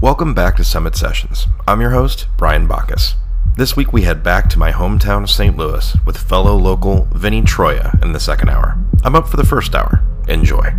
Welcome back to Summit Sessions. I'm your host, Brian Bacchus. This week we head back to my hometown of St. Louis with fellow local Vinny Troia in the second hour. I'm up for the first hour. Enjoy.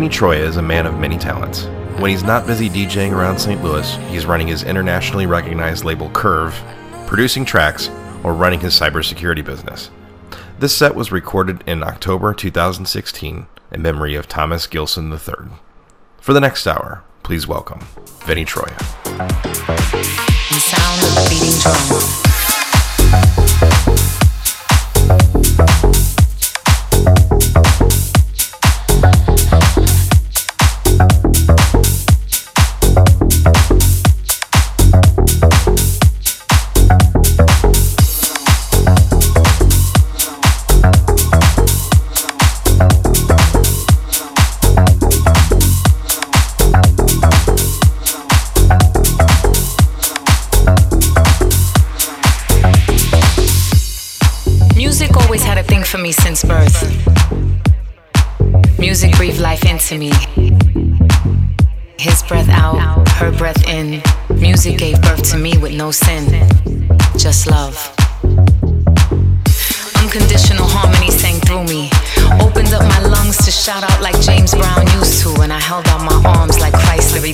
Vinny Troia is a man of many talents. When he's not busy DJing around St. Louis, he's running his internationally recognized label Curve, producing tracks, or running his cybersecurity business. This set was recorded in October 2016 in memory of Thomas Gilson III. For the next hour, please welcome Vinny Troia. The sound of beating.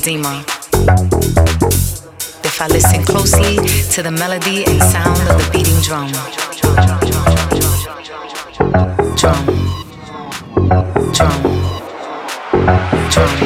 Redeemer. If I listen closely to the melody and sound of the beating drum. Drum. Drum. Drum.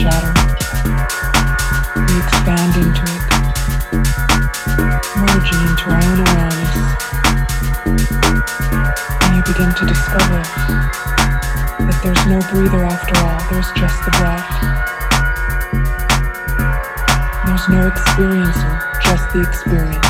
shadow. We expand into it, merging into our own awareness. And you begin to discover that there's no breather after all, there's just the breath. There's no experiencer, just the experience.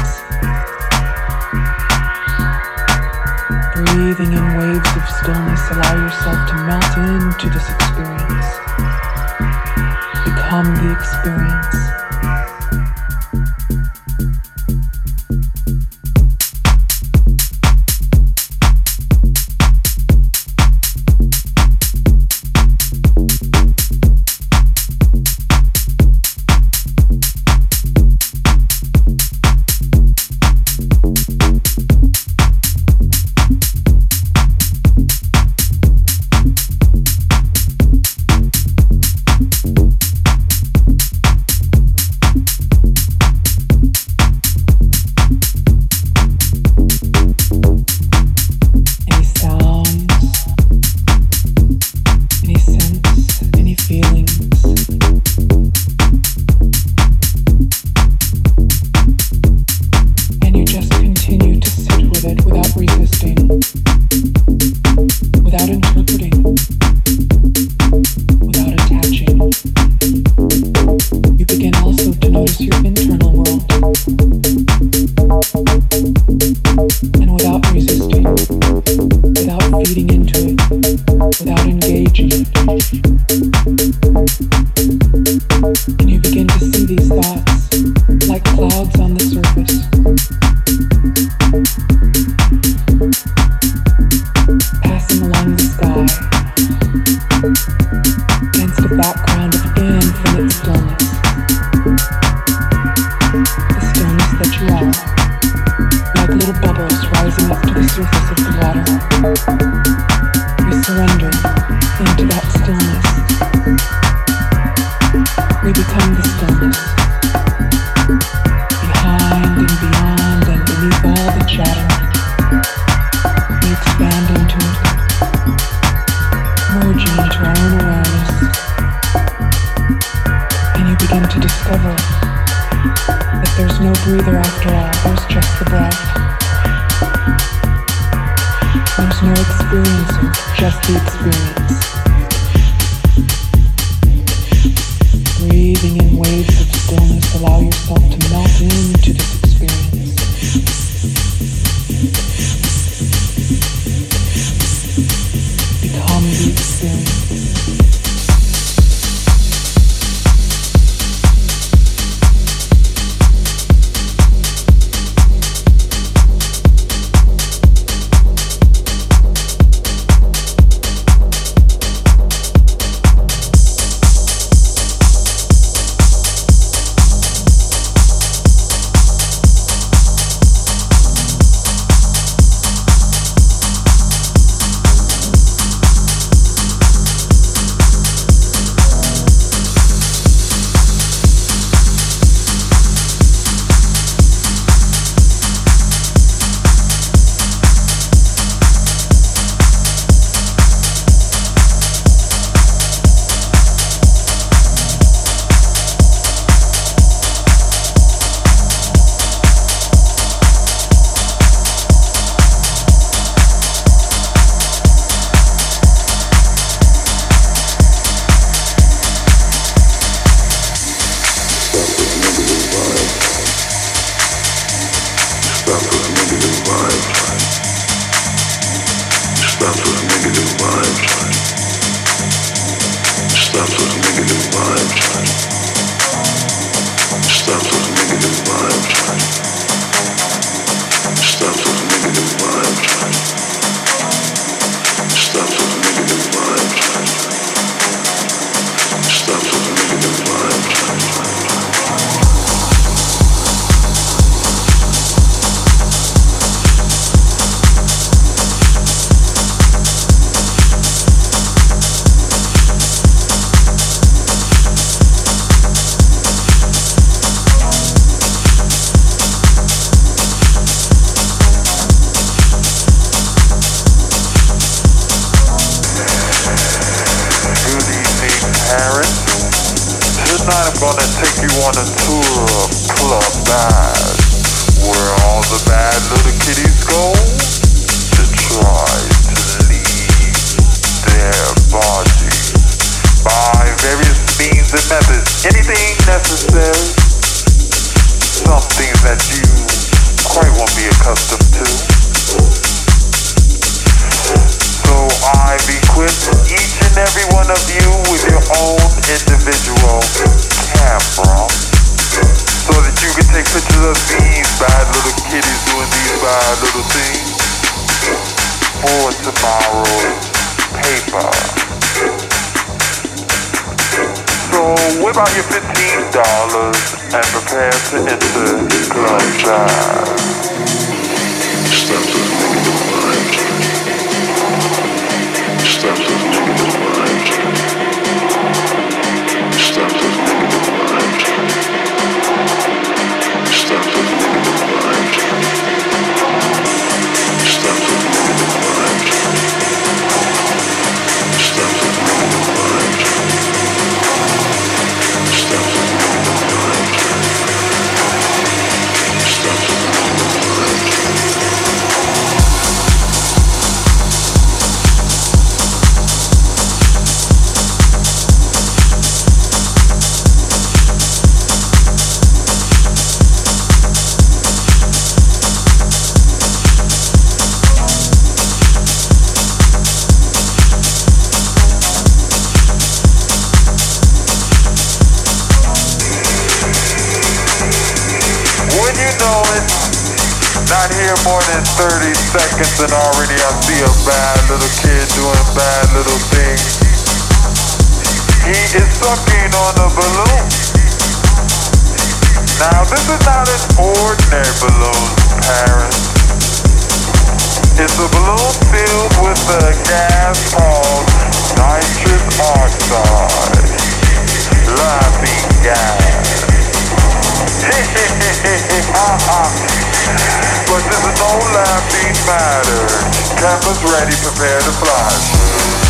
little kid doing bad little things. He is sucking on a balloon. Now this is not an ordinary balloon, parents. It's a balloon filled with a gas called nitrous oxide, laughing gas. But this is no laughing matter. Campus ready, prepare to fly.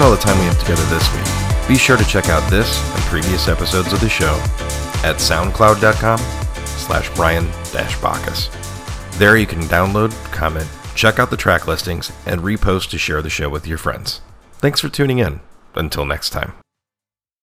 All the time we have together this week. Be sure to check out this and previous episodes of the show at soundcloud.com slash Brian Bacchus. There you can download, comment, check out the track listings, and repost to share the show with your friends. Thanks for tuning in. Until next time.